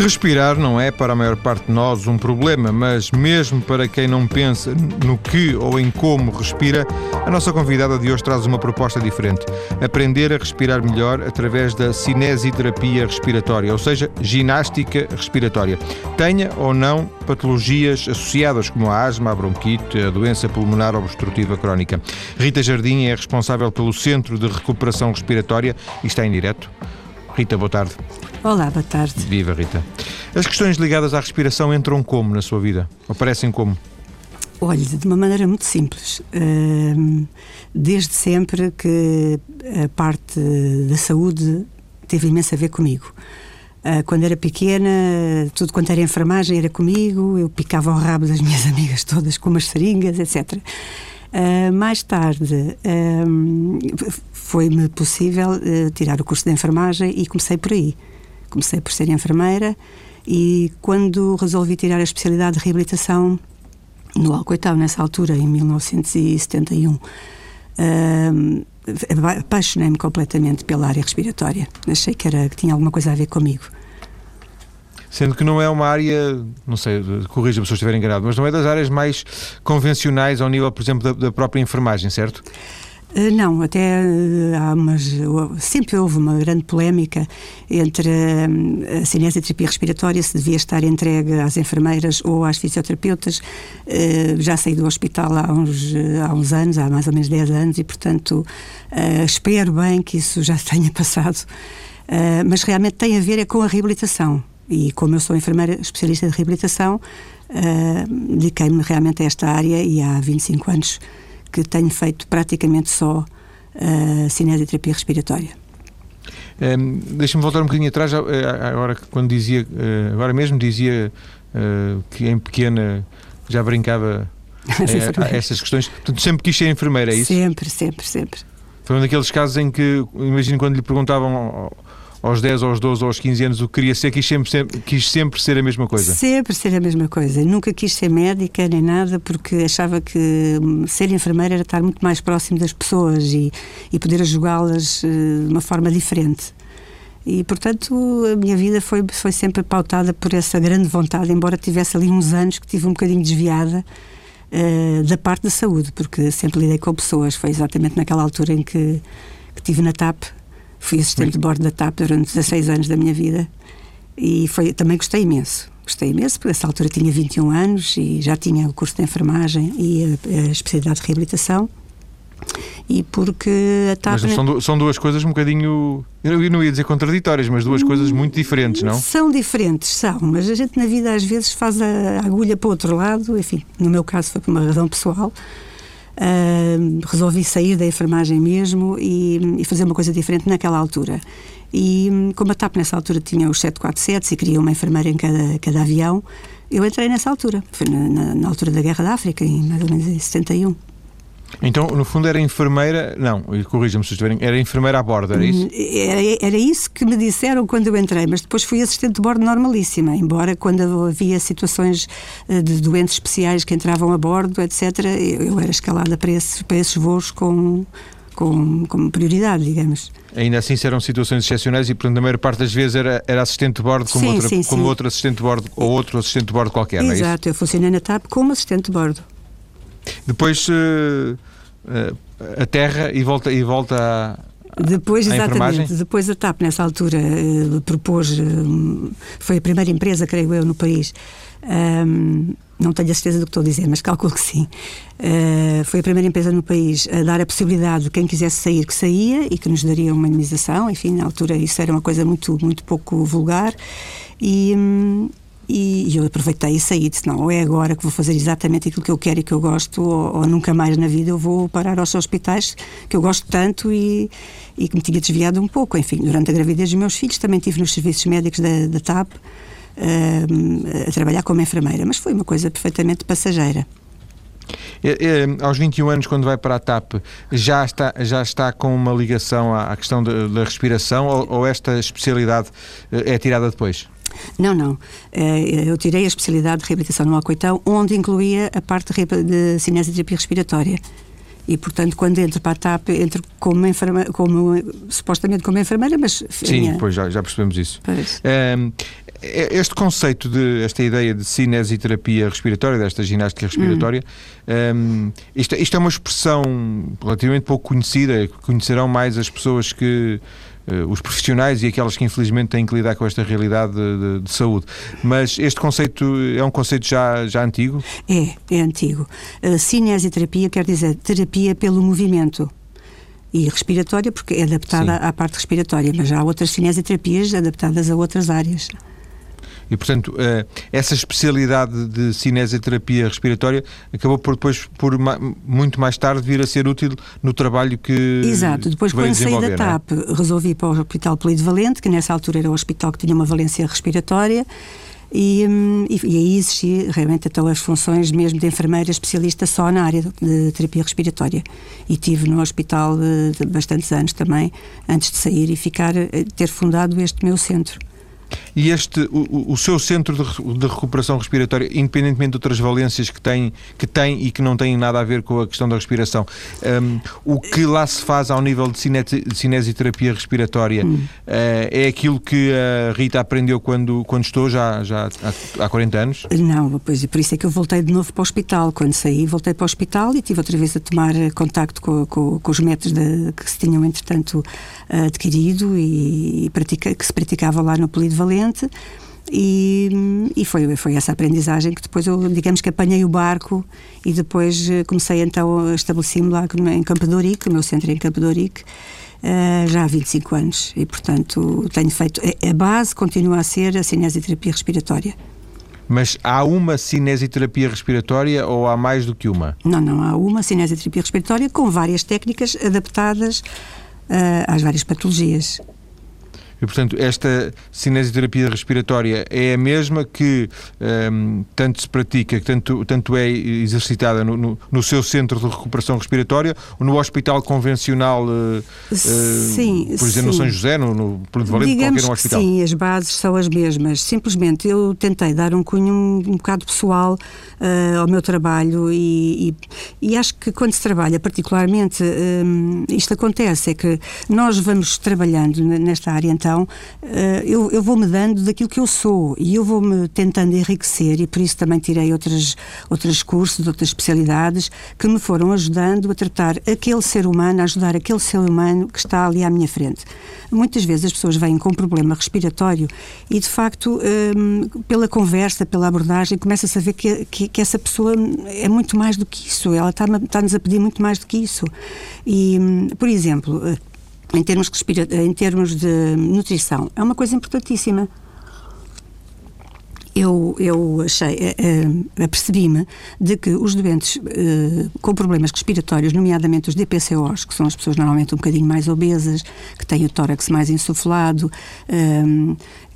Respirar não é para a maior parte de nós um problema, mas mesmo para quem não pensa no que ou em como respira, a nossa convidada de hoje traz uma proposta diferente. Aprender a respirar melhor através da cinesiterapia respiratória, ou seja, ginástica respiratória. Tenha ou não patologias associadas como a asma, a bronquite, a doença pulmonar obstrutiva crónica. Rita Jardim é responsável pelo Centro de Recuperação Respiratória e está em direto. Rita, boa tarde. Olá, boa tarde. Viva, Rita. As questões ligadas à respiração entram como na sua vida? Aparecem como? Olhe, de uma maneira muito simples. Desde sempre que a parte da saúde teve imenso a ver comigo. Ah, quando era pequena, tudo quanto era enfermagem era comigo, eu picava o rabo das minhas amigas todas com umas seringas, etc. Uh, mais tarde foi-me possível uh, tirar o curso de enfermagem e comecei por aí. Comecei por ser enfermeira e quando resolvi tirar a especialidade de reabilitação no Alcoitão, nessa altura, em 1971, uh, apaixonei-me completamente pela área respiratória. Achei que, era, que tinha alguma coisa a ver comigo. Sendo que não é uma área, não sei, corrija-me se eu estiver enganado, mas não é das áreas mais convencionais ao nível, por exemplo, da, da própria enfermagem, certo? Eh, não, até eh, há umas. Sempre houve uma grande polémica entre eh, a cinesioterapia respiratória, se devia estar entregue às enfermeiras ou às fisioterapeutas. Já saí do hospital há uns, há uns anos, há mais ou menos 10 anos, e portanto espero bem que isso já tenha passado. Mas realmente tem a ver é com a reabilitação. E como eu sou enfermeira especialista de reabilitação, uh, dediquei-me realmente a esta área e há 25 anos que tenho feito praticamente só uh, cinesioterapia respiratória. Um, ehm, Deixa-me voltar um bocadinho atrás, eh, agora quando dizia, agora mesmo dizia uh, que em pequena já brincava a, a essas questões. Portanto, sempre quis ser enfermeira, é isso? Sempre, sempre, sempre. Foi um daqueles casos em que, imagino quando lhe perguntavam aos 10, aos 12, aos 15 anos o que queria ser, quis sempre, sempre, quis sempre ser a mesma coisa? Sempre ser a mesma coisa. Nunca quis ser médica nem nada, porque achava que hum, ser enfermeira era estar muito mais próximo das pessoas e, e poder ajudá-las uh, de uma forma diferente. E, portanto, a minha vida foi, foi sempre pautada por essa grande vontade, embora tivesse ali uns anos que tive um bocadinho desviada uh, da parte da saúde, porque sempre lidei com pessoas. Foi exatamente naquela altura em que, que tive na TAP Fui assistente de bordo da TAP durante 16 anos da minha vida e foi, também gostei imenso. Gostei imenso, porque nessa altura tinha 21 anos e já tinha o curso de enfermagem e a, a especialidade de reabilitação. E porque a TAP. Mas são, são duas coisas um bocadinho. Eu não ia dizer contraditórias, mas duas coisas muito diferentes, não? São diferentes, são, mas a gente na vida às vezes faz a agulha para o outro lado, enfim, no meu caso foi por uma razão pessoal Uh, resolvi sair da enfermagem mesmo e, e, fazer uma coisa diferente naquela altura. E como a TAP nessa altura tinha os 747 e queria uma enfermeira em cada, cada avião, eu entrei nessa altura. Foi na, na, na altura da Guerra da África, em mais ou menos em 71. Então, no fundo, era enfermeira, não, corrija-me se estiverem, era enfermeira a bordo, era isso? Era, era, isso que me disseram quando eu entrei, mas depois fui assistente de bordo normalíssima, embora quando havia situações eh, de doentes especiais que entravam a bordo, etc., eu era escalada para esses, para esses voos com, com, com prioridade, digamos. Ainda assim, eram situações excepcionais e, portanto, a maior parte das vezes era, era assistente de bordo como, sim, outra, sim, como sim. outro assistente de bordo ou outro assistente de bordo qualquer, Exato, não é eu funcionei na TAP como assistente de bordo. Depois uh, uh, a terra e volta, e volta a, depois, exatamente, depois a TAP, nessa altura, uh, propôs, uh, foi a primeira empresa, creio eu, no país, um, não tenho a certeza do que estou a dizer, mas calculo que sim, uh, foi a primeira empresa no país a dar a possibilidade de quem quisesse sair, que saía e que nos daria uma indemnização, enfim, na altura isso era uma coisa muito, muito pouco vulgar, e, um, e, eu aproveitei e saí. Disse: não, é agora que vou fazer exatamente aquilo que eu quero e que eu gosto, ou, ou nunca mais na vida eu vou parar aos hospitais que eu gosto tanto e, e que me tinha desviado um pouco. Enfim, durante a gravidez dos meus filhos também estive nos serviços médicos da, da TAP uh, a trabalhar como enfermeira, mas foi uma coisa perfeitamente passageira. É, é, aos 21 anos, quando vai para a TAP, já está, já está com uma ligação à, à questão da respiração ou, ou, esta especialidade eh, é tirada depois? Não, não. Eh, eu tirei a especialidade de reabilitação no Alcoitão, onde incluía a parte de cinesioterapia respiratória. E, portanto, quando entro para a TAP, entro como, enfermeira, como supostamente como enfermeira, mas... Sim, minha... pois já, já percebemos isso. Um, este conceito de esta ideia de cinesiterapia respiratória, desta ginástica respiratória, hum. um, isto, isto, é uma expressão relativamente pouco conhecida, conhecerão mais as pessoas que os profissionais e aquelas que infelizmente têm que lidar com esta realidade de, de, de, saúde. Mas este conceito é um conceito já, já antigo? É, é antigo. Uh, cinesiterapia quer dizer terapia pelo movimento e respiratória, porque é adaptada Sim. à parte respiratória, mas há outras cinesiterapias adaptadas a outras áreas. E, portanto, uh, essa especialidade de cinesioterapia respiratória acabou por depois, por muito mais tarde, vir a ser útil no trabalho que. Exato. Depois, quando saí da é? TAP, é? resolvi para o Hospital Polivalente, que nessa altura era o hospital que tinha uma valência respiratória. E, hum, e, e, aí existia realmente então as funções mesmo de enfermeira especialista só na área de terapia respiratória e tive no hospital uh, bastantes anos também antes de sair e ficar uh, ter fundado este meu centro e este, o, o seu centro de, de, recuperação respiratória, independentemente de outras valências que tem, que tem e que não têm nada a ver com a questão da respiração, um, o que lá se faz ao nível de, cine, de cinesioterapia respiratória hum. uh, é aquilo que a Rita aprendeu quando, quando estou, já, já há, há 40 anos? Não, pois, por isso é que eu voltei de novo para o hospital. Quando saí, voltei para o hospital e tive outra vez a tomar contacto com, com, com os métodos de, que se tinham, entretanto, adquirido e, e pratica, que se praticava lá no Polivalente. E, e, foi, foi essa aprendizagem que depois eu, digamos que apanhei o barco e depois eh, comecei então a estabelecer-me lá em Campo de Ourique, o meu centro é em Campo de Ourique, uh, já há 25 anos e portanto tenho feito, a base continua a ser a cinesioterapia respiratória. Mas há uma cinesioterapia respiratória ou há mais do que uma? Não, não, há uma cinesioterapia respiratória com várias técnicas adaptadas às várias patologias. E, portanto, esta cinesioterapia respiratória é a mesma que um, ehm, tanto se pratica, tanto, tanto é exercitada no, no, no, seu centro de recuperação respiratória ou no hospital convencional, uh, sim, uh, por exemplo, sim. no São José, no, no Plano Valente, qualquer um hospital? sim, as bases são as mesmas. Simplesmente eu tentei dar um cunho um, um bocado pessoal uh, ao meu trabalho e, e, e, acho que quando se trabalha particularmente, um, isto acontece, é que nós vamos trabalhando nesta área então então uh, eu, eu vou-me dando daquilo que eu sou e eu vou-me tentando enriquecer e por isso também tirei outras, outros cursos, outras especialidades que me foram ajudando a tratar aquele ser humano, a ajudar aquele ser humano que está ali à minha frente. Muitas vezes as pessoas vêm com um problema respiratório e de facto um, pela conversa, pela abordagem, começa-se a ver que, que, que, essa pessoa é muito mais do que isso, ela está-nos está a pedir muito mais do que isso. E, hum, por exemplo, em termos, em termos de nutrição, é uma coisa importantíssima. Eu, eu achei, uh, apercebi-me de que os doentes uh, com problemas respiratórios, nomeadamente os DPCOs, que são as pessoas normalmente um bocadinho mais obesas, que têm o tórax mais insuflado,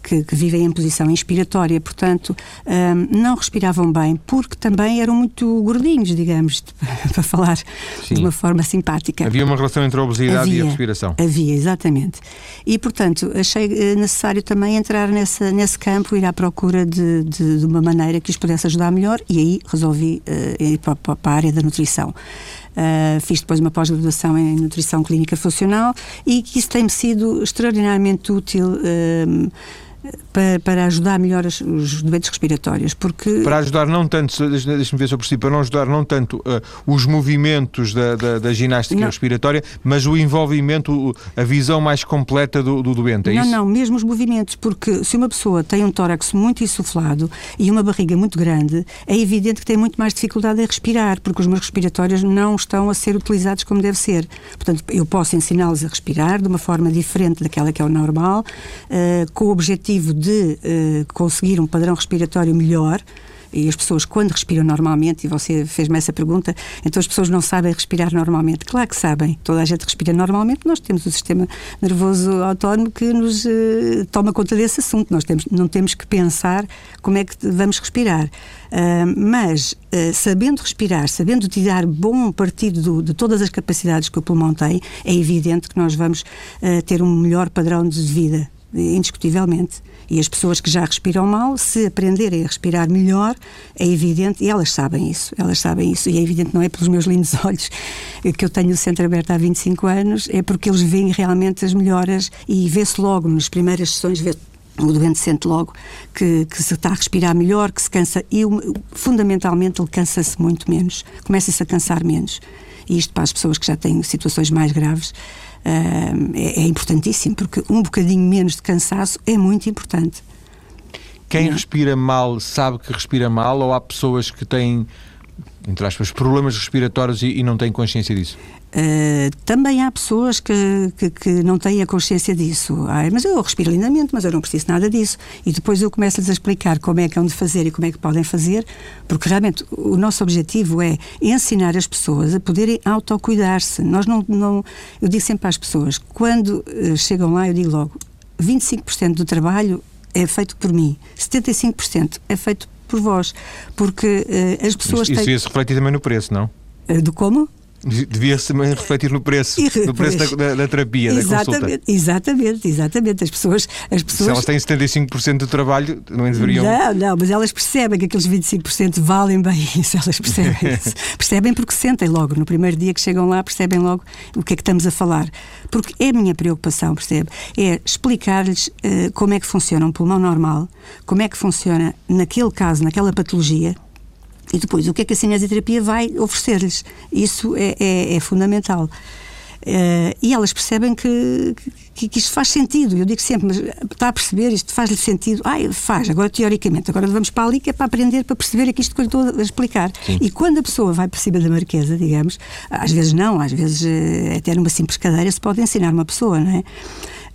que, que, vivem em posição inspiratória, portanto, um, não respiravam bem, porque também eram muito gordinhos, digamos, para falar Sim. de uma forma simpática. Havia uma relação entre a obesidade havia, e a respiração. Havia, exatamente. E, portanto, achei eh, necessário também entrar nessa, nesse campo, ir à procura de, de, de uma maneira que os pudesse ajudar melhor, e aí resolvi uh, ir para, para a área da nutrição. Uh, fiz depois uma pós-graduação em nutrição clínica funcional e que isso tem-me sido extraordinariamente útil. Uh, para, para ajudar melhor os, os doentes respiratórios, porque... Para ajudar não tanto, deixa-me ver se eu percebo, para não ajudar não tanto uh, os movimentos da, da, da ginástica não. respiratória, mas o envolvimento, a visão mais completa do, do doente, é não, isso? Não, não, mesmo os movimentos, porque se uma pessoa tem um tórax muito insuflado e uma barriga muito grande, é evidente que tem muito mais dificuldade em respirar, porque os meus respiratórios não estão a ser utilizados como deve ser. Portanto, eu posso ensiná-los a respirar de uma forma diferente daquela que é o normal, uh, com o objetivo objetivo de uh, conseguir um padrão respiratório melhor, e as pessoas, quando respiram normalmente, e você fez-me essa pergunta, então as pessoas não sabem respirar normalmente. Claro que sabem, toda a gente respira normalmente, nós temos o sistema nervoso autónomo que nos uh, toma conta desse assunto. Nós temos, não temos que pensar como é que vamos respirar. Uh, mas, uh, sabendo respirar, sabendo tirar bom partido do, de todas as capacidades que o pulmão tem, é evidente que nós vamos ter um melhor padrão de vida indiscutivelmente. E as pessoas que já respiram mal, se aprenderem a respirar melhor, é evidente, e elas sabem isso, elas sabem isso, e é evidente, não é pelos meus lindos olhos que eu tenho o centro aberto há 25 anos, é porque eles veem realmente as melhoras e vê-se logo nas primeiras sessões, vê o doente sente logo que, que, se está a respirar melhor, que se cansa, e fundamentalmente ele cansa-se muito menos, começa-se a cansar menos. E isto para as pessoas que já têm situações mais graves uh, é, é, importantíssimo, porque um bocadinho menos de cansaço é muito importante. Quem respira mal sabe que respira mal ou há pessoas que têm entre aspas, problemas respiratórios e, e não têm consciência disso? Uh, também há pessoas que, que, que, não têm a consciência disso. Ai, mas eu respiro lindamente, mas eu não preciso nada disso. E depois eu começo-lhes a explicar como é que hão de fazer e como é que podem fazer, porque realmente o nosso objetivo é ensinar as pessoas a poderem autocuidar-se. Nós não, não. Eu digo sempre às pessoas, quando uh, chegam lá, eu digo logo: 25% do trabalho é feito por mim, 75% é feito por vós. Porque uh, as pessoas. Isso, têm... isso ia se refletir também no preço, não? Uh, do como? Devia-se também refletir no preço, no preço da, da, da terapia, exatamente, da consulta. Exatamente, exatamente. As pessoas, as pessoas... Se elas têm 75% do trabalho, não deveriam... Não, não, mas elas percebem que aqueles 25% valem bem isso, elas percebem isso. percebem porque sentem logo, no primeiro dia que chegam lá, percebem logo o que é que estamos a falar. Porque é a minha preocupação, percebe? É explicar-lhes uh, como é que funciona um pulmão normal, como é que funciona, naquele caso, naquela patologia, e depois, o que é que a cinesioterapia vai oferecer-lhes? Isso é, é, é fundamental. Uh, e elas percebem que, que, que, isto faz sentido. Eu digo sempre, mas está a perceber, isto faz-lhe sentido? Ah, faz, agora teoricamente. Agora vamos para ali que é para aprender, para perceber aqui isto que eu estou a explicar. Sim. E quando a pessoa vai para cima da marquesa, digamos, às vezes não, às vezes eh, até numa simples cadeira se pode ensinar uma pessoa, não é?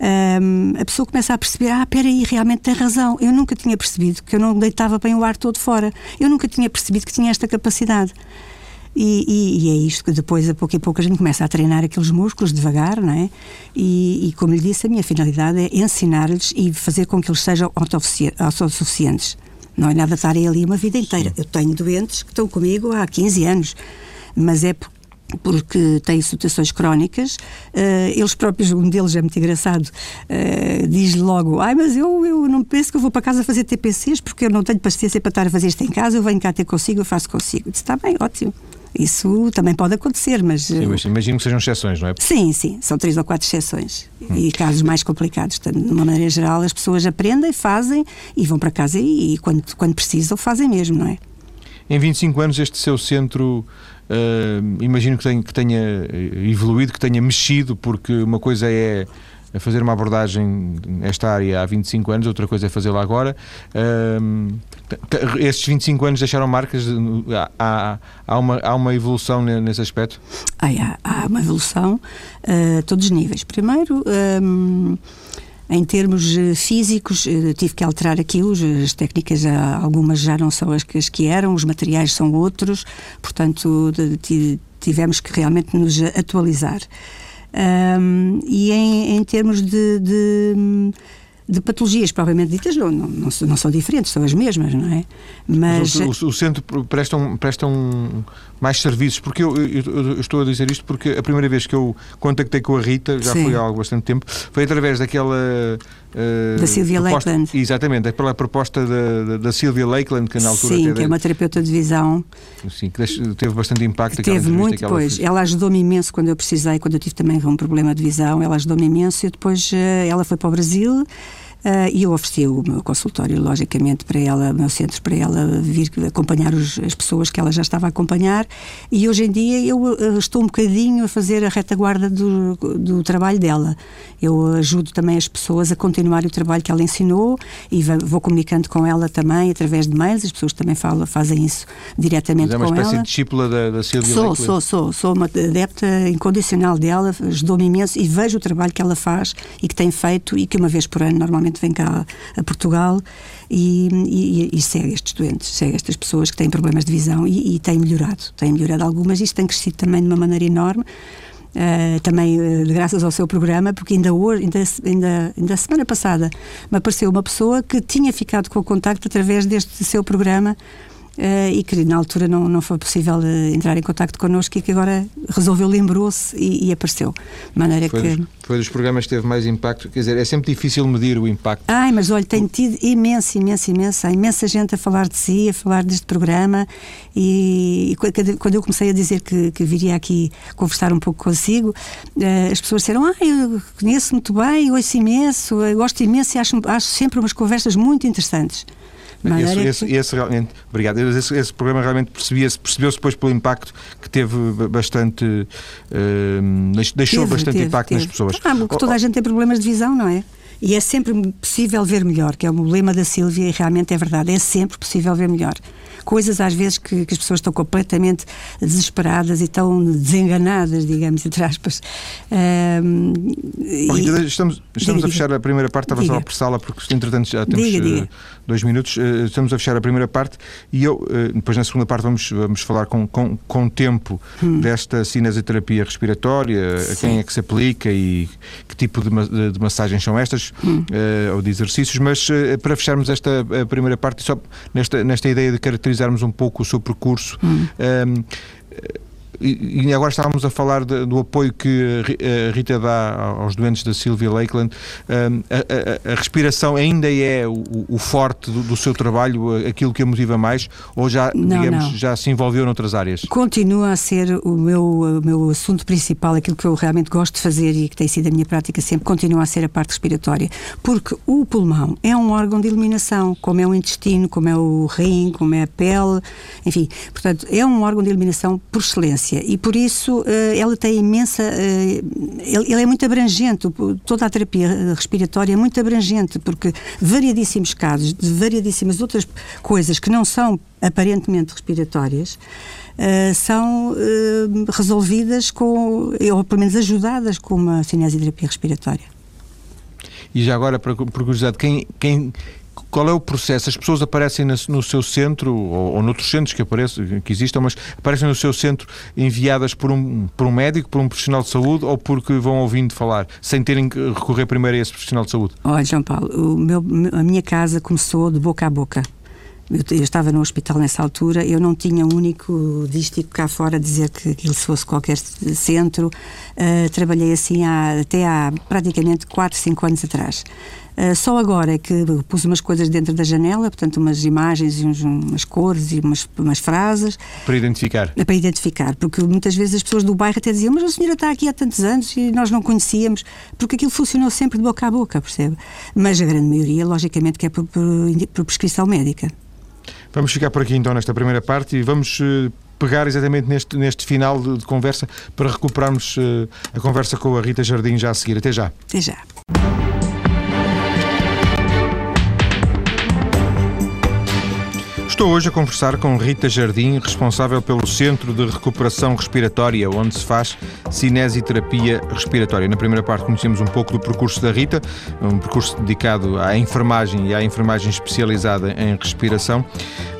Um, a pessoa começa a perceber: ah, espera aí, realmente tem razão. Eu nunca tinha percebido que eu não deitava bem o ar todo fora. Eu nunca tinha percebido que tinha esta capacidade. E, e, e, é isto que depois, a pouco e pouco, a gente começa a treinar aqueles músculos devagar, não é? E, e como lhe disse, a minha finalidade é ensinar-lhes e fazer com que eles sejam autossuficientes. Não é nada estar ali uma vida inteira. Eu tenho doentes que estão comigo há 15 anos, mas é porque têm situações crónicas. Uh, eles próprios, um deles é muito engraçado, uh, diz logo: Ai, mas eu, eu não penso que eu vou para casa fazer TPCs porque eu não tenho paciência para estar a fazer isto em casa, eu venho cá ter consigo, eu faço consigo. Disse: Está bem, ótimo. Isso também pode acontecer, mas. Sim, mas imagino que sejam exceções, não é? Sim, sim, são três ou quatro exceções. Hum. E casos mais complicados. Portanto, de uma maneira geral, as pessoas aprendem, fazem e vão para casa e, e quando, quando precisam, fazem mesmo, não é? Em 25 anos, este seu centro Uh, imagino que tenha, que tenha evoluído, que tenha mexido, porque uma coisa é fazer uma abordagem nesta área há 25 anos, outra coisa é fazê-la agora. Uh, estes 25 anos deixaram marcas? Há, há, uma, há uma evolução nesse aspecto? há, há uma evolução a todos os níveis. Primeiro. Um, em termos eh, físicos, eh, tive que alterar aqui as técnicas, algumas já não são as que, eram, os materiais são outros, portanto, tivemos que realmente nos atualizar. Um, e em, em termos de, de de patologias provavelmente ditas não, não, não, não, são diferentes, são as mesmas, não é? Mas, Mas o, o, centro presta, um, presta um, mais serviços, porque eu, eu, eu, estou a dizer isto porque a primeira vez que eu contactei com a Rita, já Sim. foi há algo bastante tempo, foi através daquela. Uh, da Sylvia proposta, Lakeland. Exatamente, é pela proposta da, da Sylvia Lakeland, que na altura. Sim, que é uma terapeuta de visão. Sim, que teve bastante impacto. Teve muito, pois. Fez. Ela ajudou-me imenso quando eu precisei, quando eu tive também um problema de visão, ela ajudou-me imenso e depois uh, ela foi para o Brasil. Uh, e eu ofereci o meu consultório, logicamente, para ela, o meu centro, para ela vir acompanhar os, as pessoas que ela já estava a acompanhar. E hoje em dia eu uh, estou um bocadinho a fazer a retaguarda do, do trabalho dela. Eu ajudo também as pessoas a continuar o trabalho que ela ensinou e vou comunicando com ela também através de mails. As pessoas também falam, fazem isso diretamente com ela. é uma espécie de discípula da, da Silvia Sou, sou, sou. Sou uma adepta incondicional dela, ajudou-me imenso e vejo o trabalho que ela faz e que tem feito e que uma vez por ano normalmente vem cá a Portugal e, e, e segue estes doentes, segue estas pessoas que têm problemas de visão e, e tem melhorado, tem melhorado algumas isso tem crescido também de uma maneira enorme. Uh, também uh, graças ao seu programa, porque ainda hoje, ainda, ainda, ainda semana passada, me apareceu uma pessoa que tinha ficado com o contacto através deste seu programa uh, e que na altura não, não foi possível uh, entrar em contato connosco e que agora resolveu, lembrou-se e, e, apareceu. De maneira foi que... Dos, foi dos programas que teve mais impacto, quer dizer, é sempre difícil medir o impacto. Ai, mas olha, tem tido imenso, imenso, imenso, há imensa gente a falar de si, a falar deste programa e, e quando eu comecei a dizer que, que, viria aqui conversar um pouco consigo, uh, as pessoas disseram, ah, eu conheço muito bem, ouço imenso, gosto imenso e acho, acho sempre umas conversas muito interessantes. Esse, esse, esse, realmente, obrigado. Esse, esse programa realmente percebia-se, percebeu-se depois pelo impacto que teve bastante, uh, deixou teve, bastante teve, impacto teve. nas pessoas. Ah, porque toda a gente tem problemas de visão, não é? E é sempre possível ver melhor, que é o lema da Sílvia e realmente é verdade, é sempre possível ver melhor coisas às vezes que, que, as pessoas estão completamente desesperadas e estão desenganadas, digamos, entre aspas. Um, e... Estamos, estamos diga, a fechar a primeira parte, estava diga. só a apressá-la porque entretanto já temos diga, diga. Eh, dois minutos. Eh, estamos a fechar a primeira parte e eu, eh, depois na segunda parte vamos, vamos falar com, com, com tempo hum. desta cinesioterapia respiratória, Sim. a quem é que se aplica e que tipo de, de, de massagens são estas, hum. uh, ou de exercícios, mas uh, para fecharmos esta primeira parte, só nesta, nesta ideia de caracterizar caracterizarmos um pouco o seu percurso. Hum. Um, e agora estávamos a falar de, do apoio que a Rita dá aos doentes da Sylvia Lakeland. A, a, a respiração ainda é o, o forte do, do, seu trabalho, aquilo que a motiva mais, ou já, não, digamos, não. já se envolveu noutras áreas? Continua a ser o meu, o meu assunto principal, aquilo que eu realmente gosto de fazer e que tem sido a minha prática sempre, continua a ser a parte respiratória, porque o pulmão é um órgão de eliminação, como é o intestino, como é o rim, como é a pele, enfim, portanto, é um órgão de eliminação por excelência e por isso eh, ela tem imensa. Eh, ele é muito abrangente, toda a terapia respiratória é muito abrangente, porque variadíssimos casos de variadíssimas outras coisas que não são aparentemente respiratórias. Uh, são uh, resolvidas com, ou pelo menos ajudadas com uma cinesioterapia respiratória. E já agora, por curiosidade, quem, quem qual é o processo? As pessoas aparecem no seu centro, ou, ou noutros centros que, aparecem, que existam, mas aparecem no seu centro enviadas por um, por um médico, por um profissional de saúde ou porque vão ouvindo falar, sem terem que recorrer primeiro a esse profissional de saúde? Olha, João Paulo, meu, a minha casa começou de boca a boca. Eu, eu, estava no hospital nessa altura, eu não tinha um único dístico cá fora dizer que aquilo fosse qualquer centro. Uh, trabalhei assim há, até há praticamente 4, 5 anos atrás. Uh, só agora é que pus umas coisas dentro da janela, portanto, umas imagens e uns, umas cores e umas, umas frases. Para identificar? É para identificar, porque muitas vezes as pessoas do bairro até diziam: Mas a senhora está aqui há tantos anos e nós não conhecíamos, porque aquilo funcionou sempre de boca a boca, percebe? Mas a grande maioria, logicamente, que é por, por, por prescrição médica. Vamos ficar por aqui então nesta primeira parte e vamos uh, pegar exatamente neste, neste final de, de conversa para recuperarmos uh, a conversa com a Rita Jardim já a seguir. Até já. Até já. Estou hoje a conversar com Rita Jardim, responsável pelo Centro de Recuperação Respiratória, onde se faz cinesiterapia respiratória. Na primeira parte conhecemos um pouco do percurso da Rita, um percurso dedicado à enfermagem e à enfermagem especializada em respiração.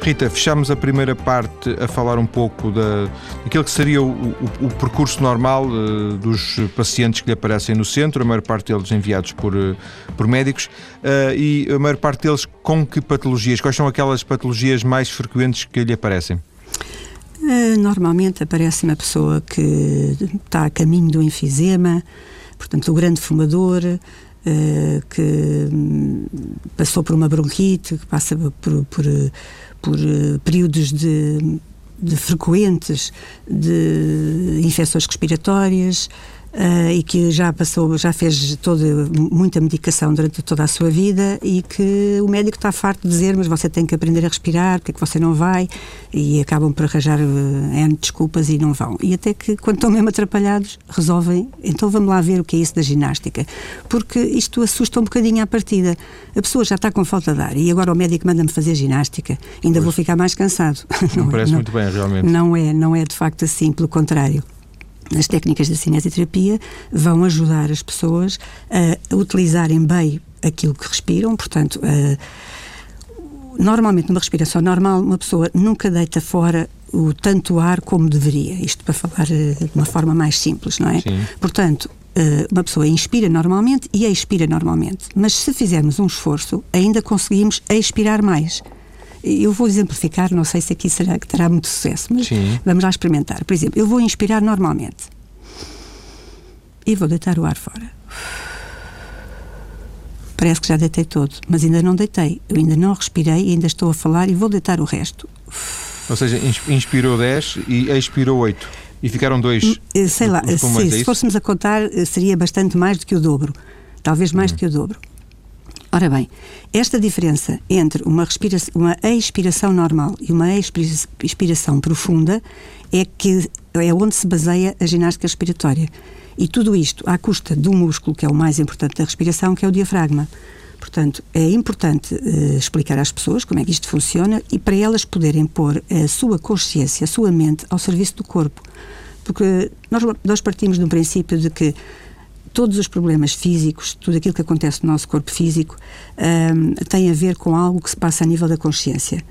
Rita, fechamos a primeira parte a falar um pouco da, daquilo que seria o, o, o percurso normal uh, dos pacientes que lhe aparecem no centro, a maior parte deles enviados por, uh, por médicos, uh, e a maior parte deles com que patologias? Quais são aquelas patologias mais frequentes que lhe aparecem? Uh, normalmente aparece uma pessoa que está a caminho do enfisema, portanto, o grande fumador, uh, que hum, passou por uma bronquite, que passa por, por, por uh, períodos de, de frequentes de infecções respiratórias, Uh, e que já passou, já fez toda, muita medicação durante toda a sua vida e que o médico está farto de dizer mas você tem que aprender a respirar, porque é que você não vai e acabam por arranjar uh, N desculpas e não vão. E até que quando estão mesmo atrapalhados resolvem, então vamos lá ver o que é isso da ginástica, porque isto assusta um bocadinho à partida. A pessoa já está com falta de ar e agora o médico manda-me fazer ginástica, ainda pois. vou ficar mais cansado. Não, não parece não, muito bem, realmente. Não é, não é de facto assim, pelo contrário as técnicas da cinesioterapia vão ajudar as pessoas a utilizarem bem aquilo que respiram, portanto, normalmente numa respiração normal, uma pessoa nunca deita fora o tanto ar como deveria, isto para falar eh, de uma forma mais simples, não é? Sim. Portanto, eh, uma pessoa inspira normalmente e expira normalmente, mas se fizermos um esforço, ainda conseguimos expirar mais. Eu vou exemplificar, não sei se aqui será que terá muito sucesso, mas Sim. vamos lá experimentar. Por exemplo, eu vou inspirar normalmente e vou deitar o ar fora. Parece que já deitei todo, mas ainda não deitei. Eu ainda não respirei ainda estou a falar e vou deitar o resto. Ou seja, inspirou 10 e expirou 8. E ficaram dois. Hum, eh, sei lá, se, é se fôssemos a contar, eh, seria bastante mais do que o dobro. Talvez mais hum. do que o dobro. Ora bem, esta diferença entre uma, uma expiração normal e uma expiração profunda é, que, é onde se baseia a ginástica respiratória. E tudo isto à custa do músculo, que é o mais importante da respiração, que é o diafragma. Portanto, é importante uh, explicar às pessoas como é que isto funciona e para elas poderem pôr a sua consciência, a sua mente ao serviço do corpo. Porque nós, nós partimos de um princípio de que todos os problemas físicos, tudo aquilo que acontece no nosso corpo físico, um, tem a ver com algo que se passa a nível da consciência.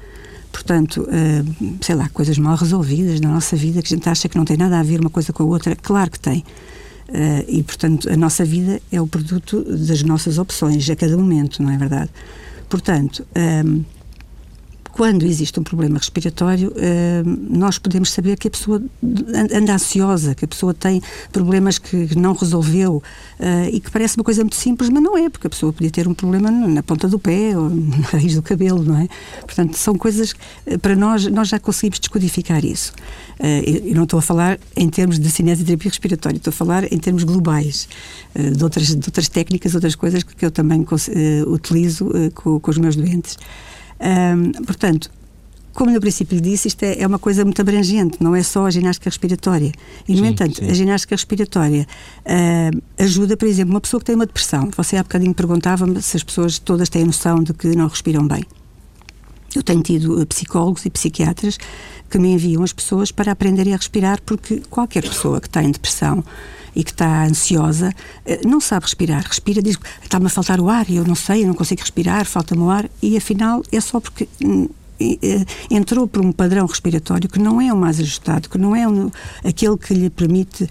Portanto, uh, sei lá, coisas mal resolvidas na nossa vida que a gente acha que não tem nada a ver uma coisa com a outra, claro que tem. Uh, e, portanto, a nossa vida é o produto das nossas opções a cada momento, não é verdade? Portanto, um, quando existe um problema respiratório, eh, nós podemos saber que a pessoa anda ansiosa, que a pessoa tem problemas que não resolveu eh, e que parece uma coisa muito simples, mas não é, porque a pessoa podia ter um problema na ponta do pé ou na raiz do cabelo, não é? Portanto, são coisas, eh, para nós, nós já conseguimos descodificar isso. Eu não estou a falar em termos de cinesioterapia respiratória, estou a falar em termos globais, de outras, de outras técnicas, outras coisas que eu também utilizo com os meus doentes. Um, portanto, como no princípio disse, isto é, é, uma coisa muito abrangente, não é só a ginástica respiratória. E, no sim, entanto, sim. a ginástica respiratória uh, ajuda, por exemplo, uma pessoa que tem uma depressão. Você há bocadinho perguntava-me se as pessoas todas têm noção de que não respiram bem. Eu tenho tido psicólogos e psiquiatras que me enviam as pessoas para aprenderem a respirar, porque qualquer pessoa que está em depressão e que está ansiosa, eh, não sabe respirar. Respira, diz está-me a faltar o ar eu não sei, eu não consigo respirar, falta-me o ar, e afinal é só porque hum, eh, entrou por um padrão respiratório que não é o mais ajustado, que não é aquele que lhe permite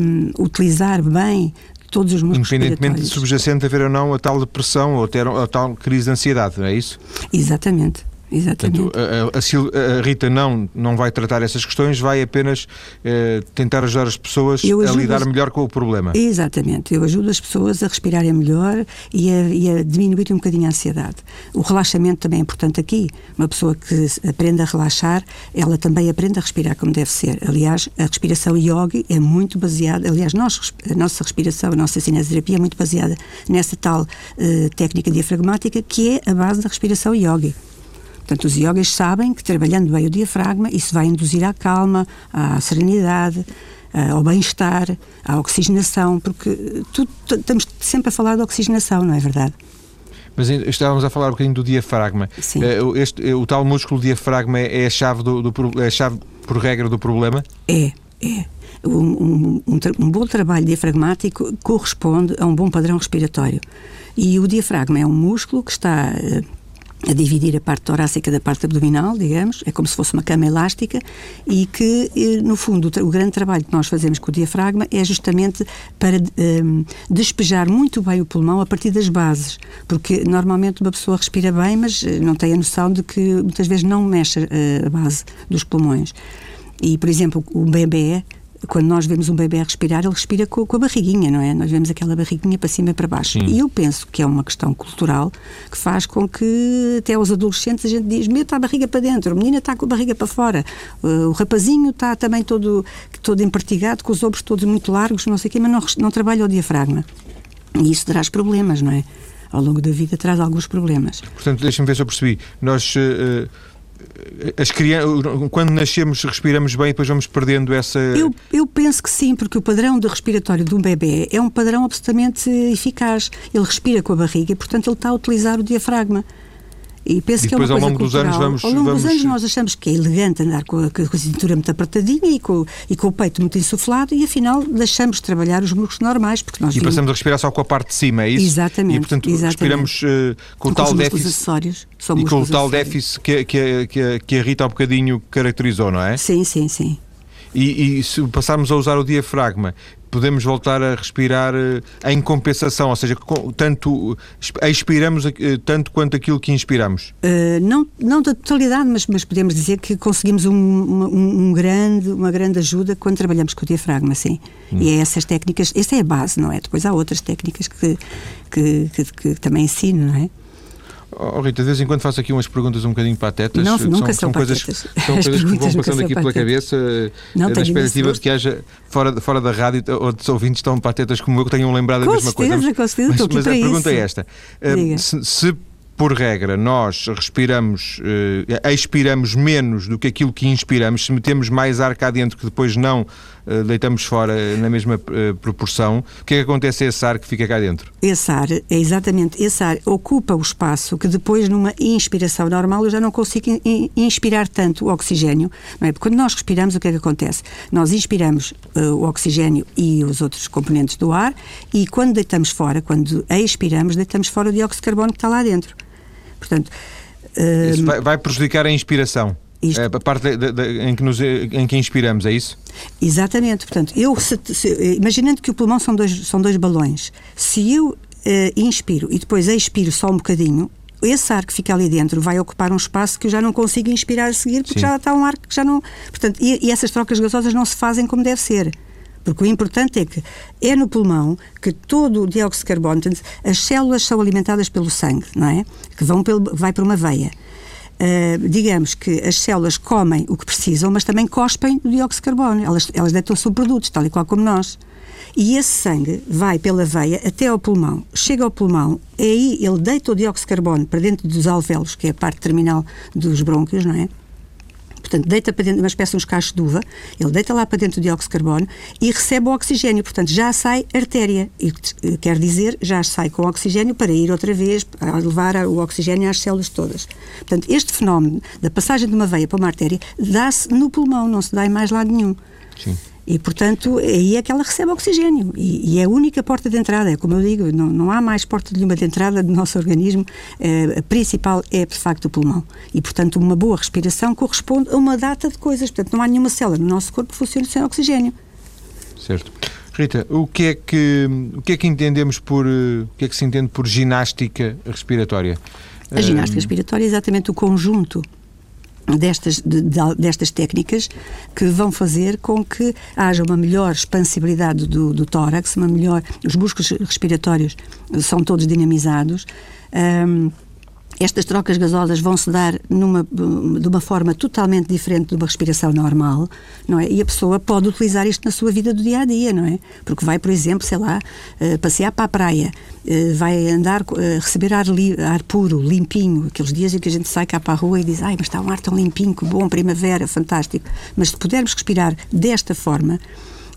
um, utilizar bem todos os músculos Independentemente de subjacente haver ou não a tal depressão ou ter a tal crise de ansiedade, não é isso? Exatamente. Exatamente. Portanto, a, a, a, Rita não, não vai tratar essas questões, vai apenas eh, tentar ajudar as pessoas a lidar melhor com o problema. Exatamente. Eu ajudo as pessoas a respirarem melhor e a, e a diminuir um bocadinho a ansiedade. O relaxamento também é importante aqui. Uma pessoa que aprende a relaxar, ela também aprende a respirar como deve ser. Aliás, a respiração yogi é muito baseada, aliás, nós, a nossa respiração, a nossa cinesioterapia é muito baseada nessa tal eh, técnica diafragmática que é a base da respiração yogi. Portanto, os yogas sabem que trabalhando bem o diafragma, isso vai induzir à calma, à serenidade, ao bem-estar, à oxigenação, porque tudo, estamos sempre a falar de oxigenação, não é verdade? Mas estávamos a falar um bocadinho do diafragma. Sim. Eh, este, eh, o tal músculo diafragma é a chave, do, do, é a chave por regra do problema? É, é. Um, um, um, bom trabalho diafragmático corresponde a um bom padrão respiratório. E o diafragma é um músculo que está eh, a dividir a parte torácica da parte abdominal, digamos, é como se fosse uma cama elástica e que, eh, no fundo, o, grande trabalho que nós fazemos com o diafragma é justamente para um, ehm, despejar muito bem o pulmão a partir das bases, porque normalmente uma pessoa respira bem, mas eh, não tem a noção de que muitas vezes não mexe eh, a base dos pulmões. E, por exemplo, o bebê quando nós vemos um bebê respirar, ele respira com, com, a barriguinha, não é? Nós vemos aquela barriguinha para cima e para baixo. Sim. E eu penso que é uma questão cultural que faz com que até aos adolescentes a gente diz: meta a barriga para dentro, a menina está com a barriga para fora, uh, o rapazinho está também todo, todo empartigado, com os ombros todos muito largos, não sei o quê, mas não, não trabalha o diafragma. E isso traz problemas, não é? Ao longo da vida traz alguns problemas. Portanto, deixa-me ver se eu percebi. Nós. Uh, as crianças, quando nascemos respiramos bem e depois vamos perdendo essa. Eu, eu penso que sim, porque o padrão de respiratório de um bebê é um padrão absolutamente eficaz. Ele respira com a barriga e, portanto, ele está a utilizar o diafragma. E penso e que é uma coisa ao longo cultural. dos anos vamos. Ao longo vamos... dos anos nós achamos que é elegante andar com a, com a cintura muito apertadinha e com, e com o peito muito insuflado e afinal deixamos de trabalhar os músculos normais. Porque nós e vimos... passamos a respirar só com a parte de cima, é isso? Exatamente. E portanto exatamente. respiramos uh, com, com tal déficit. Acessórios, e com o tal déficit que, que, que, que a Rita há um bocadinho caracterizou, não é? Sim, sim, sim. E, e, se passarmos a usar o diafragma, podemos voltar a respirar uh, em compensação, ou seja, tanto expiramos uh, tanto quanto aquilo que inspiramos? Uh, não, não da totalidade, mas, mas podemos dizer que conseguimos um, um, um, grande, uma grande ajuda quando trabalhamos com o diafragma, sim. Hum. E é essas técnicas, essa é a base, não é? Depois há outras técnicas que, que, que, que também ensino, não é? Oh, Rita, de vez em quando faço aqui umas perguntas um bocadinho patetas. Não, nunca são, são coisas, são coisas que vão passando aqui pela cabeça não, na expectativa de que haja, fora, fora da rádio, outros ouvintes estão patetas como eu que tenham lembrado a mesma certeza, coisa. Com certeza, mas, mas a pergunta isso. é esta. Uh, se, se por regra, nós respiramos, uh, expiramos menos do que aquilo que inspiramos, se metemos mais ar cá dentro que depois não deitamos fora na mesma uh, proporção, o que é que acontece a esse ar que fica cá dentro? Esse ar, é exatamente, esse ar ocupa o espaço que depois numa inspiração normal eu já não consigo in, inspirar tanto o oxigênio, não é? Porque quando nós respiramos o que é que acontece? Nós inspiramos o oxigênio e os outros componentes do ar e quando deitamos fora, quando expiramos, deitamos fora o dióxido de carbono que está lá dentro. Portanto, Isso vai, vai prejudicar a inspiração. Isto... É, a parte de, de, em, que nos, em que inspiramos, é isso? Exatamente. Portanto, eu, se, se, imaginando que o pulmão são dois, são dois balões, se eu uh, inspiro e depois expiro só um bocadinho, esse ar que fica ali dentro vai ocupar um espaço que eu já não consigo inspirar a seguir, porque Sim. já está um ar que já não. Portanto, e, e essas trocas gasosas não se fazem como deve ser. Porque o importante é que é no pulmão que todo o dióxido de carbono, as células são alimentadas pelo sangue, não é? Que vão pelo, vai para uma veia. Uh, digamos que as células comem o que precisam, mas também cospem o dióxido de carbono. Elas, elas deitam subprodutos, tal e qual como nós. E esse sangue vai pela veia até ao pulmão, chega ao pulmão, aí ele deita o dióxido de carbono para dentro dos alvéolos, que é a parte terminal dos brônquios, não é? Portanto, deita para dentro, uma espécie de uns cachos de uva, ele deita lá para dentro o dióxido de carbono e recebe o oxigênio. Portanto, já sai artéria. E eh, quer dizer, já sai com oxigênio para ir outra vez levar o oxigênio às células todas. Portanto, este fenómeno da passagem de uma veia para uma artéria dá-se no pulmão, não se dá em mais lado nenhum. Sim. E, portanto, aí é que ela recebe oxigênio. E, e, é a única porta de entrada. É como eu digo, não, não há mais porta nenhuma de entrada do nosso organismo. É, a principal é, de facto, o pulmão. E, portanto, uma boa respiração corresponde a uma data de coisas. Portanto, não há nenhuma célula no nosso corpo que funcione sem oxigênio. Certo. Rita, o que é que, o que, é que entendemos por. O que é que se entende por ginástica respiratória? A ginástica respiratória é exatamente o conjunto destas, de, de, destas técnicas que vão fazer com que haja uma melhor expansibilidade do, do tórax, uma melhor. Os músculos respiratórios são todos dinamizados. Um, estas trocas gasosas vão se dar numa, de uma forma totalmente diferente de uma respiração normal, não é? E a pessoa pode utilizar isto na sua vida do dia a dia, não é? Porque vai, por exemplo, sei lá, uh, passear para a praia, uh, vai andar, uh, receber ar, ar, puro, limpinho, aqueles dias em que a gente sai cá para a rua e diz, ai, mas está um ar tão limpinho, que bom, primavera, fantástico. Mas se pudermos respirar desta forma,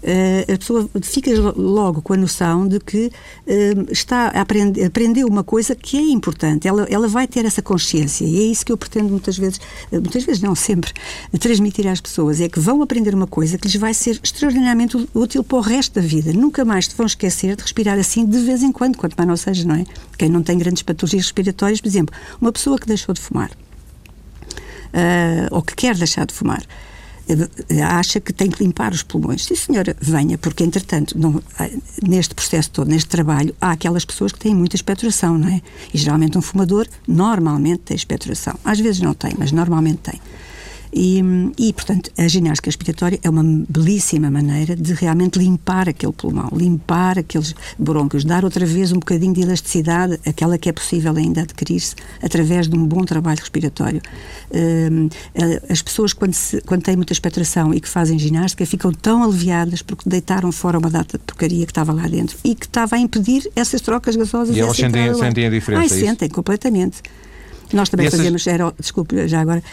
a pessoa fica logo com a noção de que uh, está a aprender, aprendeu uma coisa que é importante. Ela, ela vai ter essa consciência e é isso que eu pretendo muitas vezes, uh, muitas vezes não, sempre, transmitir às pessoas. É que vão aprender uma coisa que lhes vai ser extraordinariamente útil para o resto da vida. Nunca mais te vão esquecer de respirar assim de vez em quando, quanto mais não seja, não é? Quem não tem grandes patologias respiratórias, por exemplo, uma pessoa que deixou de fumar. ou que quer deixar de fumar, acha que tem que limpar os pulmões. Sim, senhora, venha, porque entretanto, não, neste processo todo, neste trabalho, há aquelas pessoas que têm muita expectoração, não é? E geralmente um fumador normalmente tem expectoração. Às vezes não tem, mas normalmente tem. E, e, portanto, a ginástica respiratória é uma belíssima maneira de realmente limpar aquele pulmão, limpar aqueles brônquios, dar outra vez um bocadinho de elasticidade, aquela que é possível ainda adquirir-se através de um bom trabalho respiratório. Hum, as pessoas, quando, se, quando têm muita expectoração e que fazem ginástica, ficam tão aliviadas porque deitaram fora uma data de porcaria que estava lá dentro e que estava a impedir essas trocas gasosas. E elas sentem, sentem a diferença? Ai, é sentem, completamente. Nós também essas... fazemos, era, desculpe, já agora,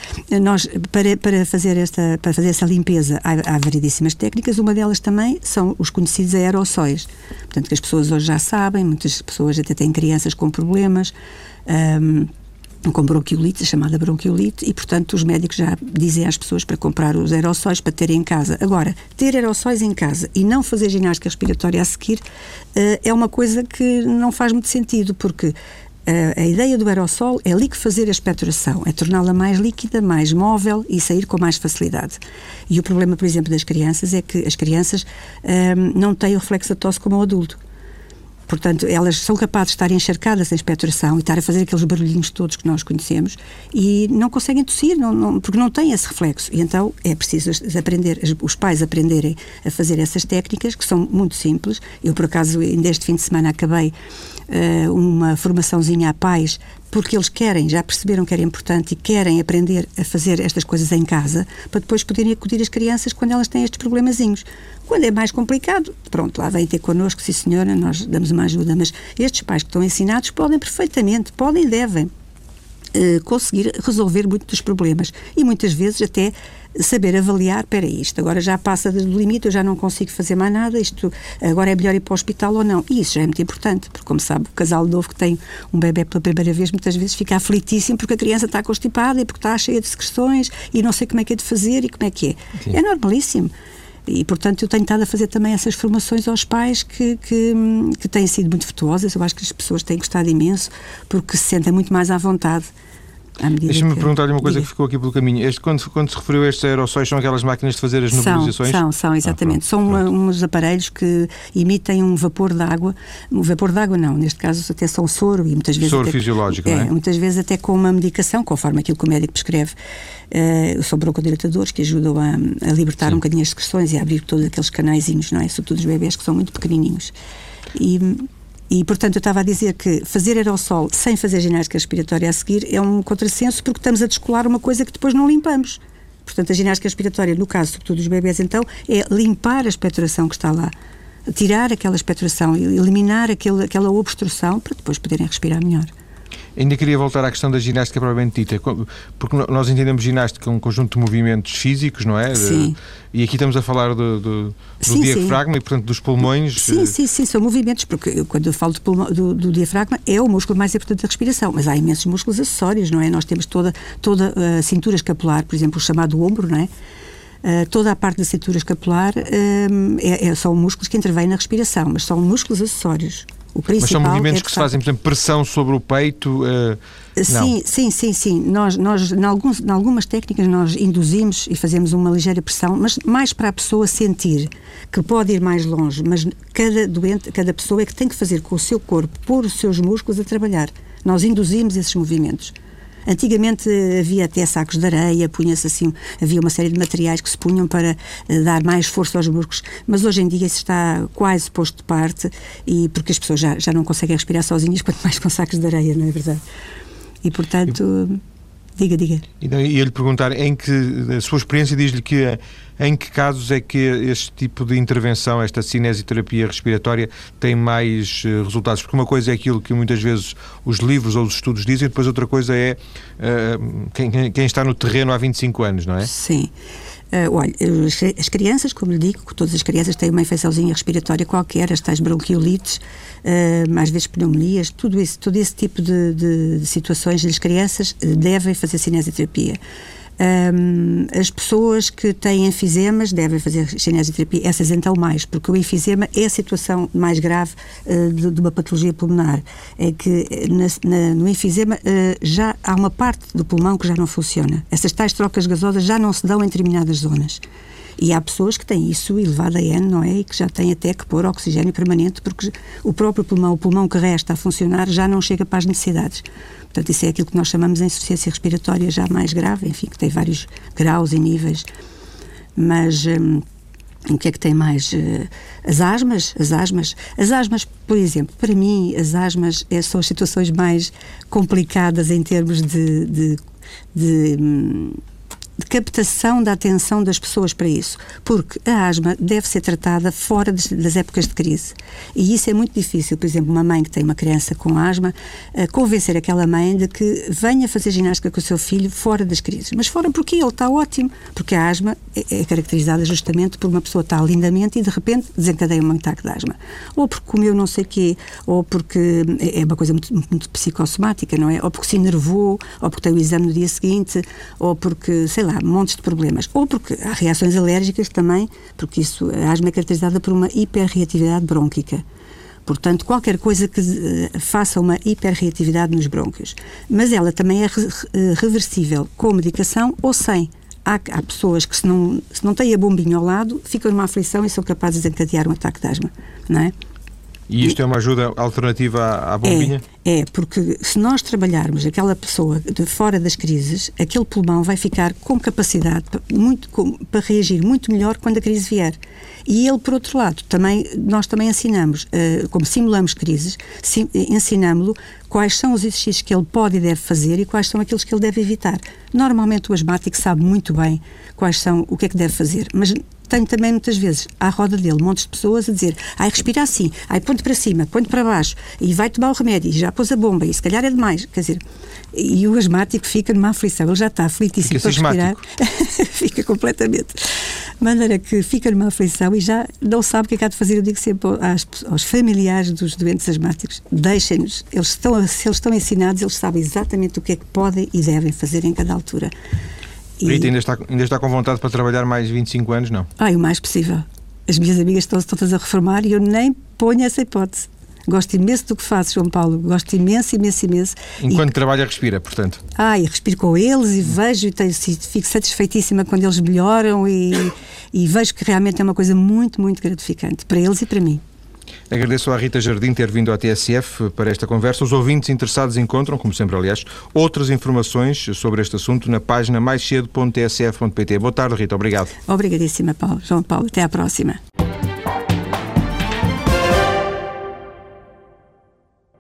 nós, para, para, fazer esta, para fazer essa limpeza, há, há variedíssimas técnicas, uma delas também são os conhecidos aerossóis. Portanto, que as pessoas hoje já sabem, muitas pessoas até têm crianças com problemas. Um, com bronquiolite, chamada bronquiolite, e portanto os médicos já dizem às pessoas para comprar os aerossóis para terem em casa. Agora, ter aerossóis em casa e não fazer ginástica respiratória a seguir uh, é uma coisa que não faz muito sentido, porque a, ideia do aerossol é liquefazer a expectoração, é torná-la mais líquida, mais móvel e sair com mais facilidade. E o problema, por exemplo, das crianças é que as crianças um, não têm o reflexo da tosse como o adulto. Portanto, elas são capazes de estar encharcadas em expectoração e estar a fazer aqueles barulhinhos todos que nós conhecemos e não conseguem tossir, não, não, porque não têm esse reflexo. E então é preciso aprender, os pais aprenderem a fazer essas técnicas, que são muito simples. Eu, por acaso, ainda este fim de semana acabei uh, uma formaçãozinha a pais porque eles querem, já perceberam que era importante e querem aprender a fazer estas coisas em casa para depois poderem acudir as crianças quando elas têm estes problemazinhos. Quando é mais complicado, pronto, lá vem ter connosco, sim senhora, nós damos uma ajuda, mas estes pais que estão ensinados podem perfeitamente, podem e devem eh, conseguir resolver muitos dos problemas e muitas vezes até saber avaliar, espera isto agora já passa do limite, eu já não consigo fazer mais nada, isto agora é melhor ir para o hospital ou não. E isso já é muito importante, porque como sabe, o casal novo que tem um bebê pela primeira vez muitas vezes fica aflitíssimo porque a criança está constipada e porque está cheia de secreções e não sei como é que é de fazer e como é que é. Sim. É normalíssimo. E, portanto, eu tenho estado a fazer também essas formações aos pais que, que, que têm sido muito virtuosas. Eu acho que as pessoas têm gostado imenso porque se sentem muito mais à vontade Deixa-me que... perguntar-lhe uma coisa Diga. que ficou aqui pelo caminho. Este, quando, quando se referiu a estes aerossóis, são aquelas máquinas de fazer as nebulizações? São, são, exatamente. Ah, são uma, uns aparelhos que emitem um vapor de água. Um vapor de água não, neste caso até são soro e muitas vezes... Soro até, fisiológico, é, não é? Muitas vezes até com uma medicação, conforme aquilo que o médico prescreve. Uh, são broncodilatadores que ajudam a, a libertar Sim. um bocadinho as secreções e a abrir todos aqueles canaizinhos, não é? Sobretudo os bebés que são muito pequenininhos. E e, portanto, eu estava a dizer que fazer aerossol sem fazer ginástica respiratória a seguir é um contrassenso porque estamos a descolar uma coisa que depois não limpamos. Portanto, a ginástica respiratória, no caso, sobretudo dos bebés, então, é limpar a expectoração que está lá. Tirar aquela expectoração, eliminar aquele, aquela obstrução para depois poderem respirar melhor. Ainda queria voltar à questão da ginástica propriamente dita, porque nós entendemos ginástica um conjunto de movimentos físicos, não é? Sim. E aqui estamos a falar do, do, do sim, diafragma sim. e, portanto, dos pulmões. Sim, eh, sim, sim, são movimentos, porque quando eu falo do, pulmão, do, do, diafragma, é o músculo mais importante da respiração, mas há imensos músculos acessórios, não é? Nós temos toda, toda a cintura escapular, por exemplo, o chamado ombro, não é? Uh, toda a parte da cintura escapular uh, é, é, são músculos que intervêm na respiração, mas são músculos acessórios. O principal Mas são movimentos é que se fazem, por exemplo, pressão sobre o peito? Uh, sim, sim, sim, sim. Nós, nós em, alguns, em algumas técnicas, nós induzimos e fazemos uma ligeira pressão, mas mais para a pessoa sentir que pode ir mais longe. Mas cada doente, cada pessoa é que tem que fazer com o seu corpo, pôr os seus músculos a trabalhar. Nós induzimos esses movimentos. Antigamente havia até sacos de areia, punha-se assim, havia uma série de materiais que se punham para uh, dar mais força aos músculos, mas hoje em dia isso está quase posto de parte e porque as pessoas já, já não conseguem respirar sozinhas, quanto mais com sacos de areia, não é verdade? E portanto. Diga, diga. E ia-lhe perguntar, em que, a sua experiência diz-lhe que em que casos é que este tipo de intervenção, esta cinesioterapia respiratória, tem mais uh, resultados? Porque uma coisa é aquilo que muitas vezes os livros ou os estudos dizem, depois outra coisa é uh, quem, quem, está no terreno há 25 anos, não é? Sim. Uh, olha, as crianças, como lhe digo, todas as crianças têm uma infecçãozinha respiratória qualquer, as tais bronquiolites, uh, às vezes pneumonias, tudo, isso, todo esse tipo de, de, de situações, as crianças devem fazer cinesioterapia. Um, as pessoas que têm enfisemas devem fazer cinesioterapia, essas então mais, porque o enfisema é a situação mais grave uh, de, de, uma patologia pulmonar. É que na, na, no enfisema uh, já há uma parte do pulmão que já não funciona. Essas tais trocas gasosas já não se dão em determinadas zonas. E há pessoas que têm isso elevado a N, não é? E que já têm até que pôr oxigênio permanente, porque o próprio pulmão, o pulmão que resta a funcionar, já não chega para as necessidades. Portanto, isso é aquilo que nós chamamos de insuficiência respiratória já mais grave, enfim, que tem vários graus e níveis. Mas. Hum, o que é que tem mais? Uh, as asmas, as asmas. As asmas, por exemplo, para mim, as asmas é, são as situações mais complicadas em termos de, de, de hum, de captação da atenção das pessoas para isso, porque a asma deve ser tratada fora das épocas de crise. E isso é muito difícil. Por exemplo, uma mãe que tem uma criança com asma, uh, convencer aquela mãe de que venha fazer ginástica com o seu filho fora das crises. Mas fora porque ele está ótimo, porque a asma é, é caracterizada justamente por uma pessoa estar lindamente e de repente desencadeia um ataque de asma. Ou porque comeu não sei o quê, ou porque é, é uma coisa muito, muito psicossomática, não é? Ou porque se enervou, ou porque tem o exame no dia seguinte, ou porque, sei lá, montes de problemas. Ou porque há reações alérgicas também, porque isso, a asma é caracterizada por uma hiperreatividade brônquica. Portanto, qualquer coisa que uh, faça uma hiperreatividade nos brônquios. Mas ela também é eh, reversível com medicação ou sem. Há, há, pessoas que, se não, se não têm a bombinha ao lado, ficam numa aflição e são capazes de encadear um ataque de asma. Não é? E isto é uma ajuda alternativa à, bombinha? É, é, porque se nós trabalharmos aquela pessoa de fora das crises, aquele pulmão vai ficar com capacidade muito, com, para reagir muito melhor quando a crise vier. E ele, por outro lado, também, nós também ensinamos, uh, como simulamos crises, sim, ensinamos-lo quais são os exercícios que ele pode e deve fazer e quais são aqueles que ele deve evitar. Normalmente o asmático sabe muito bem quais são, o que é que deve fazer, mas tenho também muitas vezes à roda dele montes de pessoas a dizer ai, respira assim, ai, ponte para cima, ponte para baixo e vai tomar o remédio e já pôs a bomba e se calhar é demais, quer dizer e o asmático fica numa aflição, ele já está aflitíssimo fica para respirar. fica completamente. De maneira que fica numa aflição e já não sabe o que é que há de fazer. Eu digo sempre aos, aos familiares dos doentes asmáticos deixem-nos, eles estão, se eles estão ensinados eles sabem exatamente o que é que podem e devem fazer em cada altura e... Rita, ainda está, ainda está com vontade para trabalhar mais 25 anos, não? Ah, o mais possível. As minhas amigas estão-se todas a reformar e eu nem ponho essa hipótese. Gosto imenso do que faço, João Paulo. Gosto imenso, imenso, imenso. Enquanto e... trabalha, respira, portanto. Ah, e respiro com eles e vejo e tenho, fico satisfeitíssima quando eles melhoram e, e vejo que realmente é uma coisa muito, muito gratificante para eles e para mim. Agradeço à Rita Jardim ter vindo à TSF para esta conversa. Os ouvintes interessados encontram, como sempre, aliás, outras informações sobre este assunto na página maiscedo.tsf.pt. Boa tarde, Rita. Obrigado. Obrigadíssima, Paulo. João Paulo. Até à próxima.